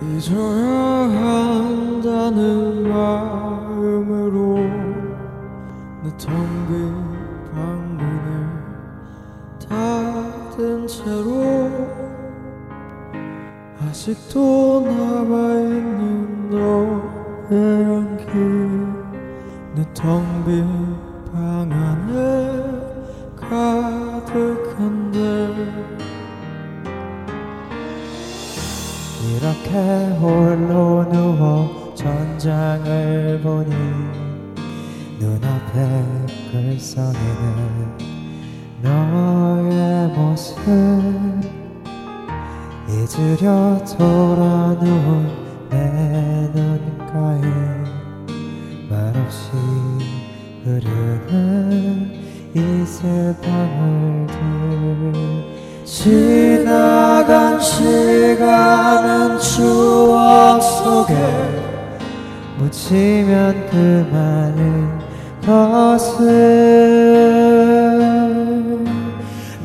잊어야 한다는 마음으로 내 텅빈 방문을 닫은 채로 아직도 남아있는 너의 향기 내 텅 빈 방 안에 가득 이렇게 홀로 누워 전장을 보니 눈앞에 글썽이는 너의 모습. 잊으려 돌아 누운 내 눈가에 말없이 흐르는 이슬 방울들. 지나간 추억 속에 묻히면 그 많은 것을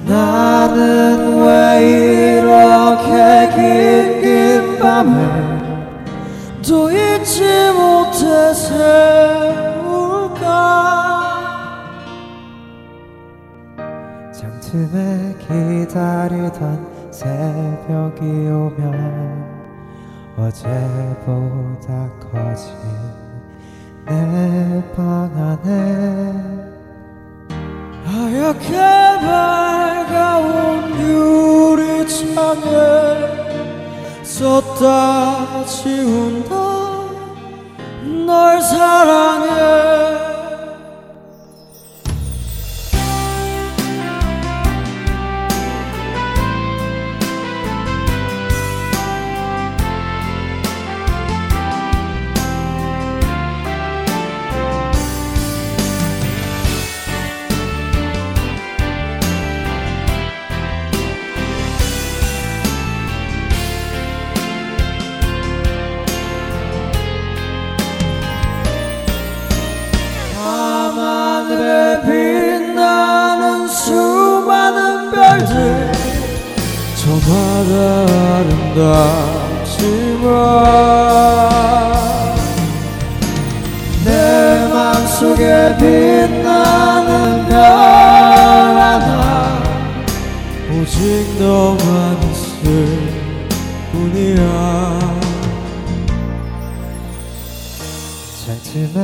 나는 왜 이렇게 긴 긴 밤을 또 잊지 못해 세울까? 잠틈에 기다리던 새벽이 오면 어제보다 커진 내 방 안에 하얗게 밝아온 유리창에 썼다 지운다. 널 사랑 저마다 아름답지만 내 맘속에 빛나는 별 하나 오직 너만 있을 뿐이야. 잠틈에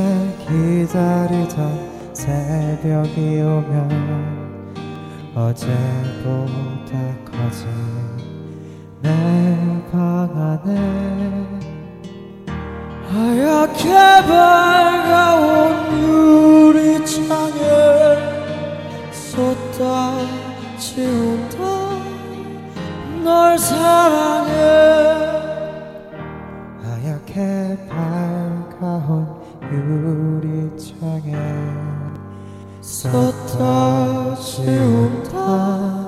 기다리던 새벽이 오면 어제보다 커진 내 방 안에 하얗게 밝아온 유리창에 쏟다 지운다. 널 사랑해. 하얗게 밝아온 유리창에 쏟다 지운다 heart.